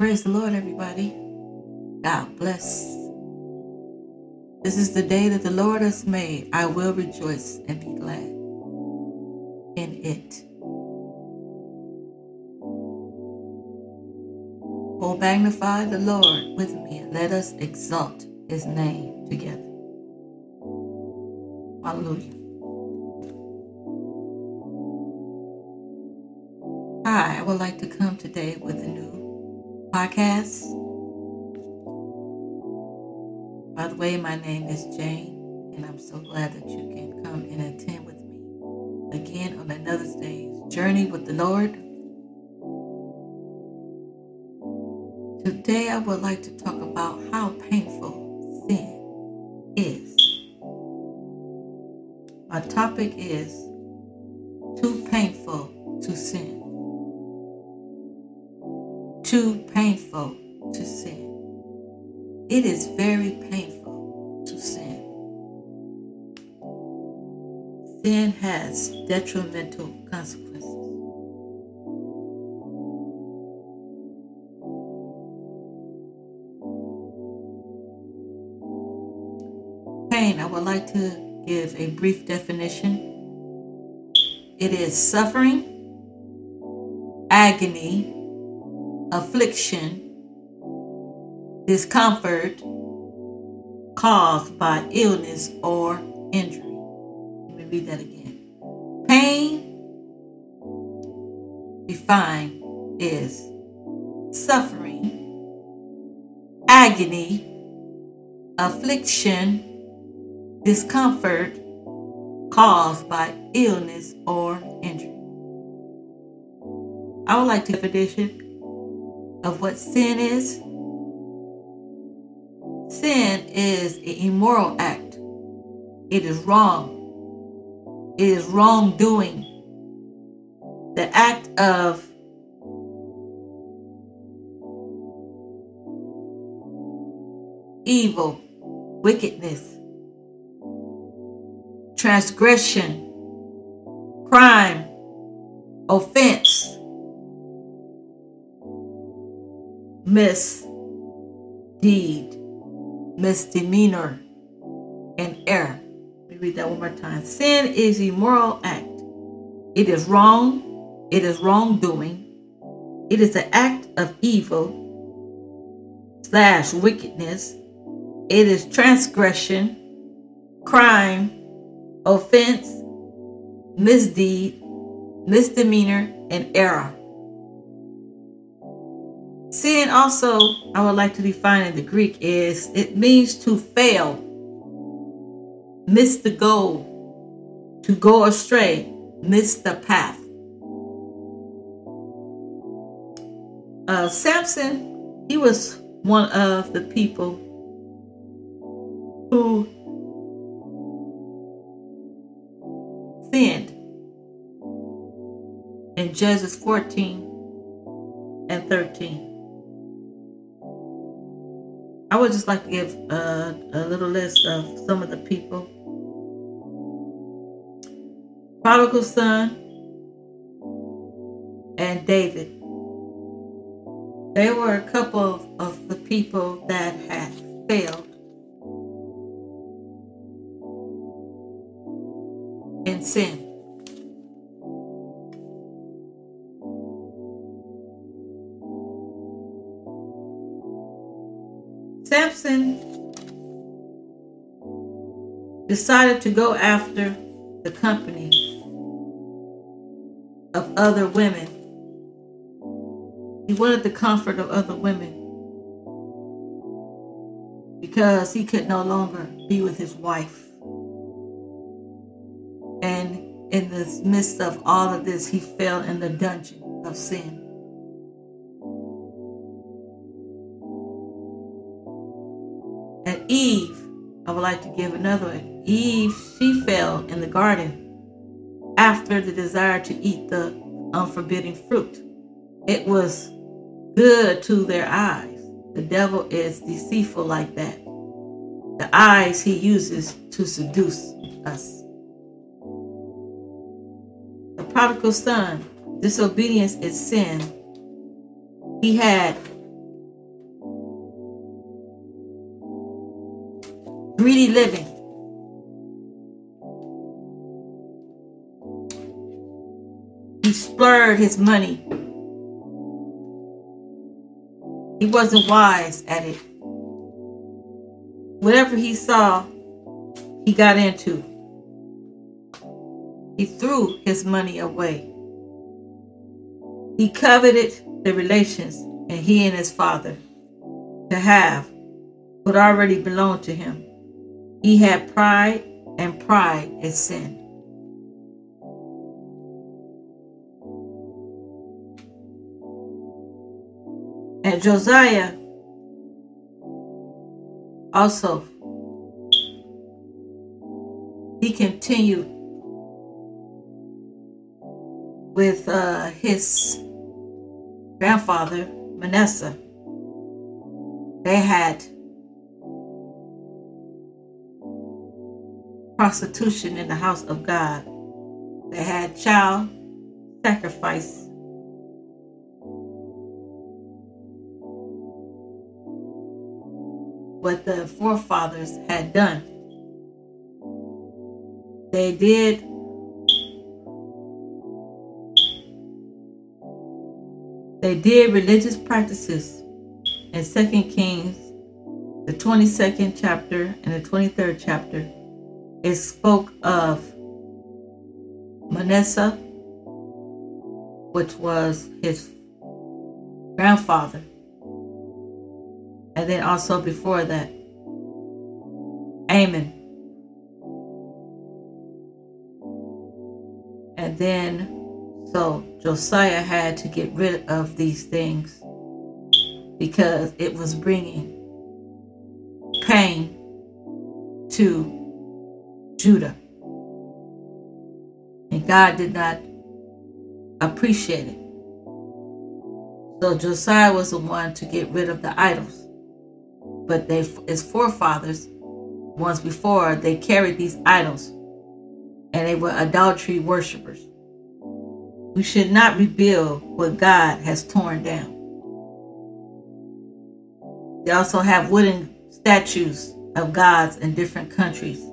Praise the Lord, everybody. God bless. This is the day that the Lord has made. I will rejoice and be glad in it. Oh, magnify the Lord with me and let us exalt his name together. Hallelujah. Hi, I would like to come today with a new podcast. By the way, my name is Jane, and I'm so glad that you can come and attend with me again on another day's journey with the Lord. Today, I would like to talk about how painful sin is. My topic is It is very painful to sin. Sin has detrimental consequences. Pain, I would like to give a brief definition. It is suffering, agony, affliction, discomfort caused by illness or injury. Let me read that again. Pain defined is suffering, agony, affliction, discomfort caused by illness or injury. I would like to definition of what sin is. Is an immoral act. It is wrong. It is wrongdoing. The act of evil, wickedness, transgression, crime, offense, misdeed, misdemeanor, and error. Let me read that one more time. Sin is a moral act. It is wrong. It is wrongdoing. It is an act of evil slash wickedness. It is transgression, crime, offense, misdeed, misdemeanor, and error. Sin also, I would like to define in the Greek, is it means to fail, miss the goal, to go astray, miss the path. Uh, Samson, he was one of the people who sinned in Judges 14 and 13. I would just like to give a, a little list of some of the people. Prodigal son and David. They were a couple of, the people that had failed in sin. Decided to go after the company of other women. He wanted the comfort of other women because he could no longer be with his wife. And in the midst of all of this, he fell in the dungeon of sin. And Eve, I would like to give another one. Eve, she fell in the garden after the desire to eat the unforbidden fruit. It was good to their eyes. The devil is deceitful like that. The eyes he uses to seduce us. The prodigal son, disobedience is sin. He had greedy living. He splurred his money. He wasn't wise at it. Whatever he saw, he got into. He threw his money away. He coveted the relations and he and his father to have what already belonged to him. He had pride, and pride is sin. And Josiah also he continued with uh, his grandfather Manasseh. They had prostitution in the house of God. They had child sacrifice. What the forefathers had done. They did they did religious practices in Second Kings, the 22nd chapter and the 23rd chapter it spoke of Manasseh, which was his grandfather, and then also before that, Amon. And then, so Josiah had to get rid of these things because it was bringing pain to Judah. And God did not appreciate it. So Josiah was the one to get rid of the idols. But they, his forefathers, once before, they carried these idols and they were adultery worshippers. We should not rebuild what God has torn down. They also have wooden statues of gods in different countries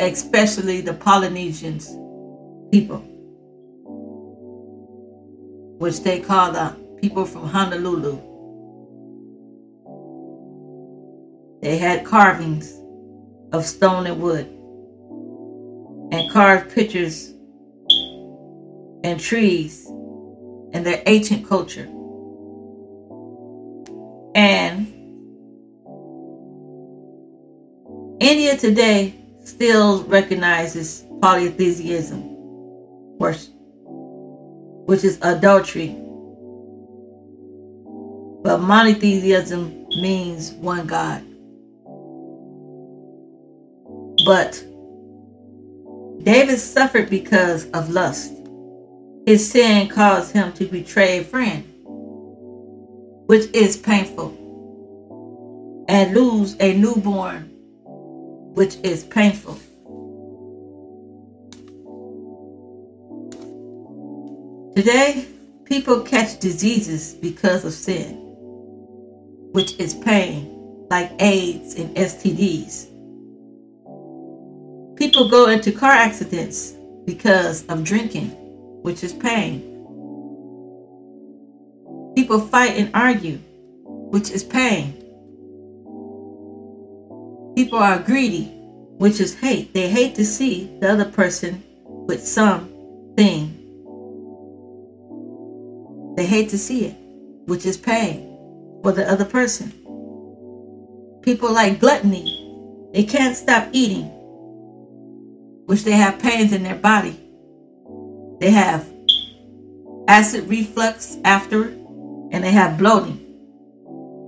especially the Polynesians people, which they call the people from Honolulu. They had carvings of stone and wood and carved pictures and trees and their ancient culture. And India today still recognizes polytheism worship, which is adultery. But monotheism means one God. But David suffered because of lust. His sin caused him to betray a friend, which is painful, and lose a newborn which is painful. Today, people catch diseases because of sin, which is pain, like AIDS and STDs. People go into car accidents because of drinking, which is pain. People fight and argue, which is pain. People are greedy, which is hate. They hate to see the other person with something. They hate to see it, which is pain for the other person. People like gluttony. They can't stop eating, which they have pains in their body. They have acid reflux after, and they have bloating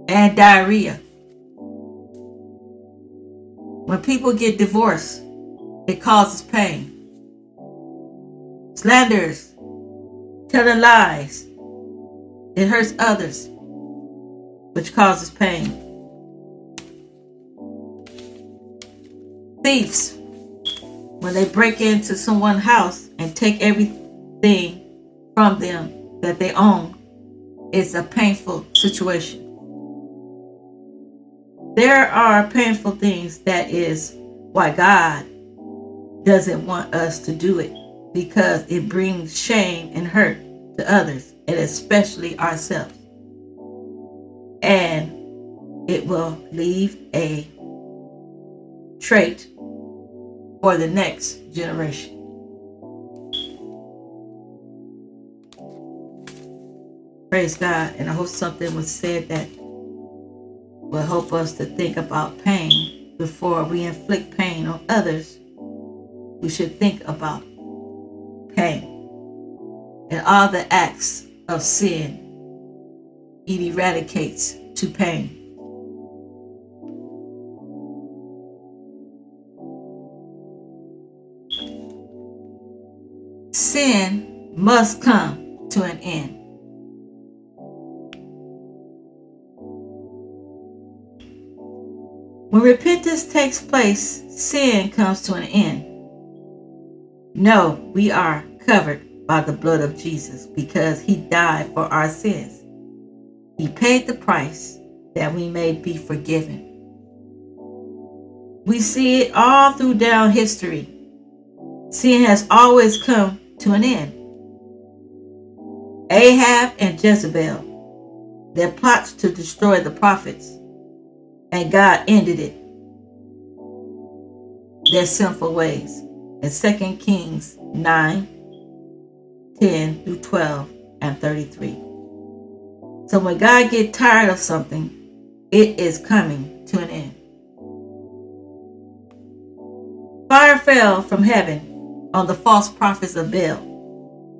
and diarrhea. When people get divorced, it causes pain. Slanders, telling lies, it hurts others, which causes pain. Thieves, when they break into someone's house and take everything from them that they own, it's a painful situation. There are painful things that is why God doesn't want us to do it because it brings shame and hurt to others and especially ourselves. And it will leave a trait for the next generation. Praise God. And I hope something was said that will help us to think about pain before we inflict pain on others. We should think about pain and all the acts of sin it eradicates to pain. Sin must come to an end. When repentance takes place, sin comes to an end. No, we are covered by the blood of Jesus because he died for our sins. He paid the price that we may be forgiven. We see it all through down history. Sin has always come to an end. Ahab and Jezebel, their plots to destroy the prophets, and God ended it. Their sinful ways. In 2 Kings 9, 10 through 12 and 33. So when God get tired of something, it is coming to an end. Fire fell from heaven on the false prophets of Baal.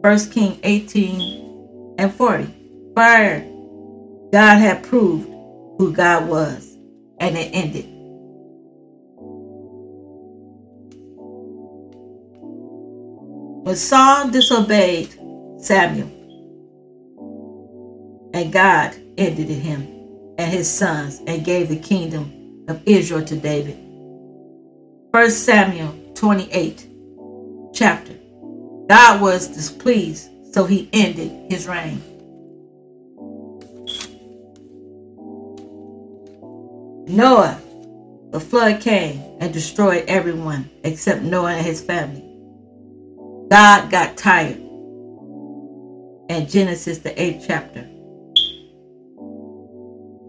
1 King 18 and 40. Fire. God had proved who God was and it ended. When Saul disobeyed Samuel, and God ended him and his sons and gave the kingdom of Israel to David. 1 Samuel 28 chapter. God was displeased, so he ended his reign. Noah, the flood came and destroyed everyone except Noah and his family. God got tired. And Genesis, the 8th chapter.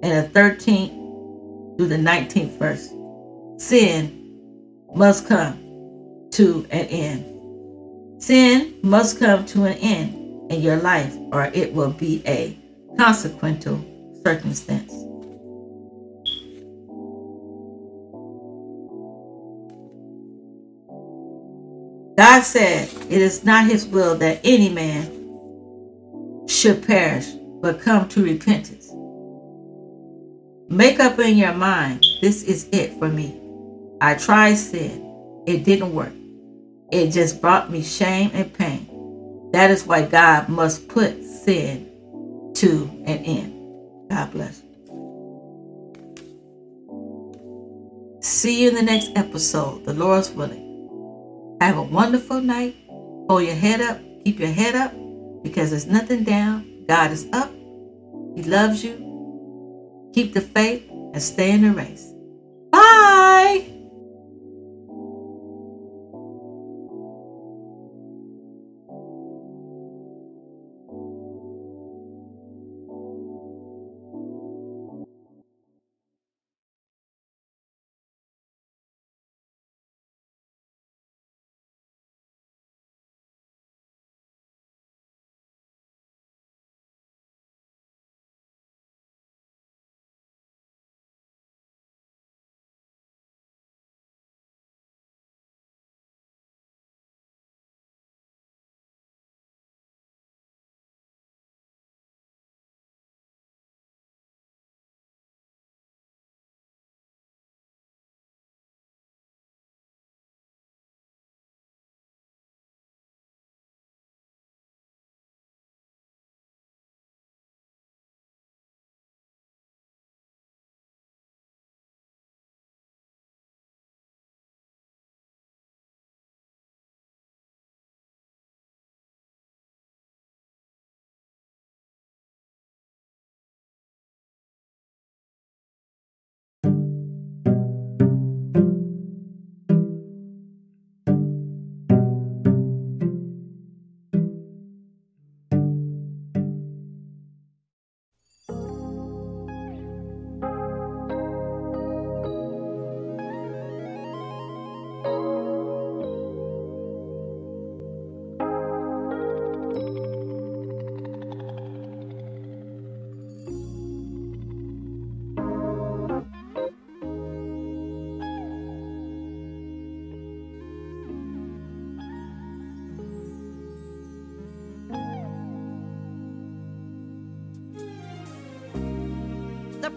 And the 13th through the 19th verse. Sin must come to an end. Sin must come to an end in your life, or it will be a consequential circumstance. God said, It is not his will that any man should perish, but come to repentance. Make up in your mind, this is it for me. I tried sin, it didn't work. It just brought me shame and pain. That is why God must put sin to an end. God bless. See you in the next episode, the Lord's willing. Have a wonderful night. Hold your head up. Keep your head up because there's nothing down. God is up. He loves you. Keep the faith and stay in the race.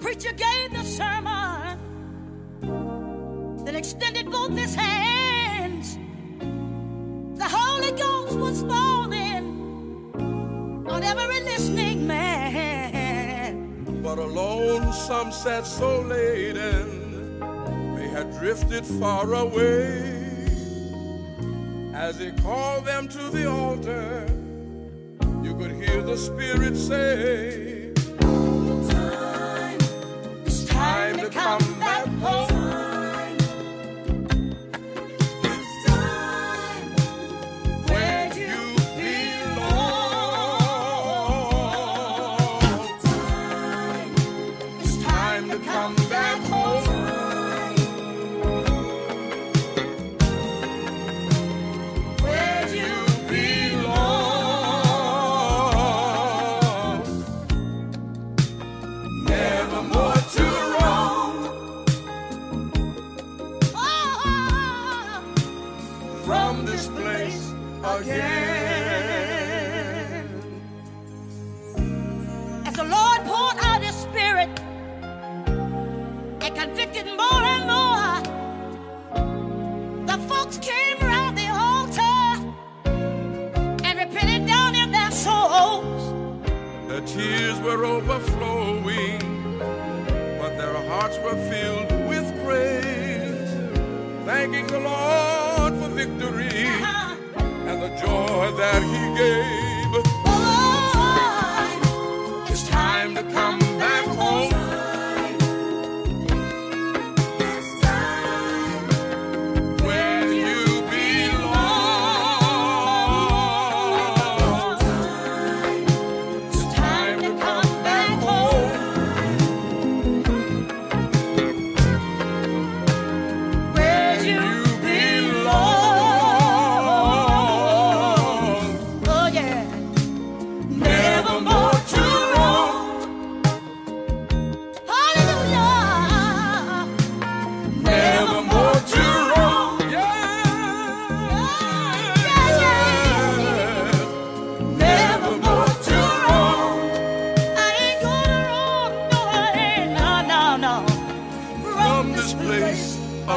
Preacher gave the sermon, then extended both his hands. The Holy Ghost was falling on every listening man. But alone some sat so laden, they had drifted far away. As he called them to the altar, you could hear the Spirit say, place again. As the Lord poured out His Spirit and convicted more and more, the folks came around the altar and repented down in their souls. The tears were overflowing, but their hearts were filled with praise, thanking the Lord for victory joy that He gave. Oh, it's time to come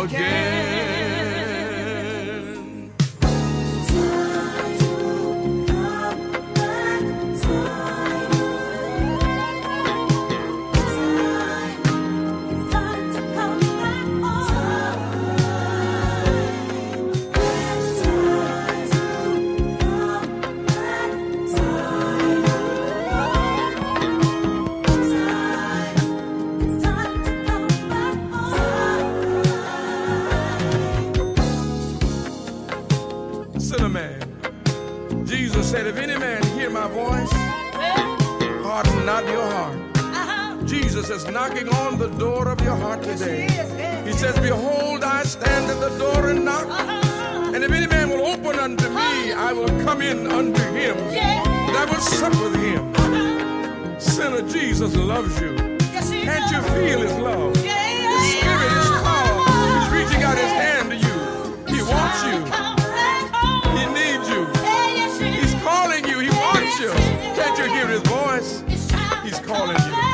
again. said, If any man hear my voice, harden not your heart. Jesus is knocking on the door of your heart today. He says, Behold, I stand at the door and knock. And if any man will open unto me, I will come in unto him. Yeah. And I will sup with him. Sinner, Jesus loves you. Can't you feel his love? His spirit His power. He's reaching out his hand to you. He wants you. 不